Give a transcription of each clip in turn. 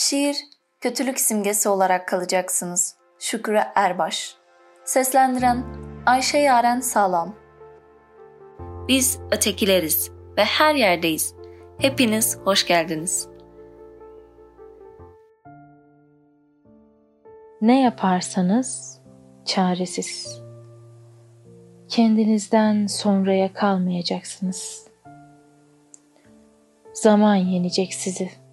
Şiir, kötülük simgesi olarak kalacaksınız. Şükrü Erbaş Seslendiren Ayşe Yaren Sağlam Biz ötekileriz ve her yerdeyiz. Hepiniz hoş geldiniz. Ne yaparsanız çaresiz. Kendinizden sonraya kalmayacaksınız. Zaman yenecek sizi.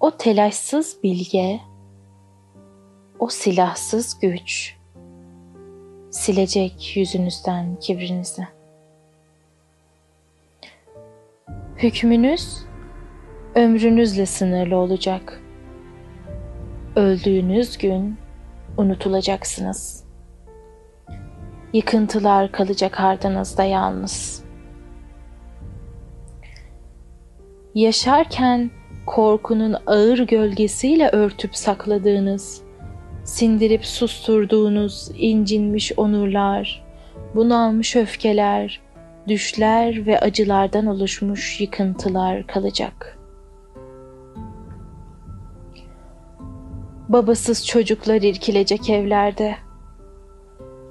O telaşsız bilge, o silahsız güç silecek yüzünüzden kibrinizi. Hükmünüz ömrünüzle sınırlı olacak. Öldüğünüz gün unutulacaksınız. Yıkıntılar kalacak ardınızda yalnız. Yaşarken korkunun ağır gölgesiyle örtüp sakladığınız, sindirip susturduğunuz incinmiş onurlar, bunalmış öfkeler, düşler ve acılardan oluşmuş yıkıntılar kalacak. Babasız çocuklar irkilecek evlerde.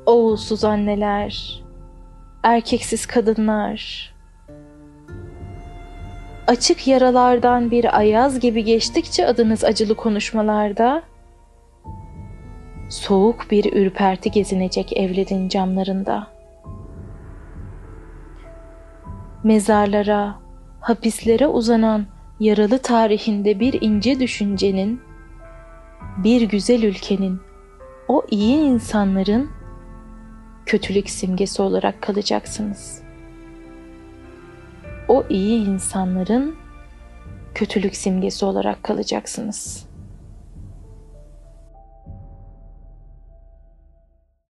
Oğulsuz anneler, erkeksiz kadınlar, açık yaralardan bir ayaz gibi geçtikçe adınız acılı konuşmalarda, soğuk bir ürperti gezinecek evlerin camlarında. Mezarlara, hapislere uzanan yaralı tarihinde bir ince düşüncenin, bir güzel ülkenin, o iyi insanların kötülük simgesi olarak kalacaksınız.'' O iyi insanların kötülük simgesi olarak kalacaksınız.''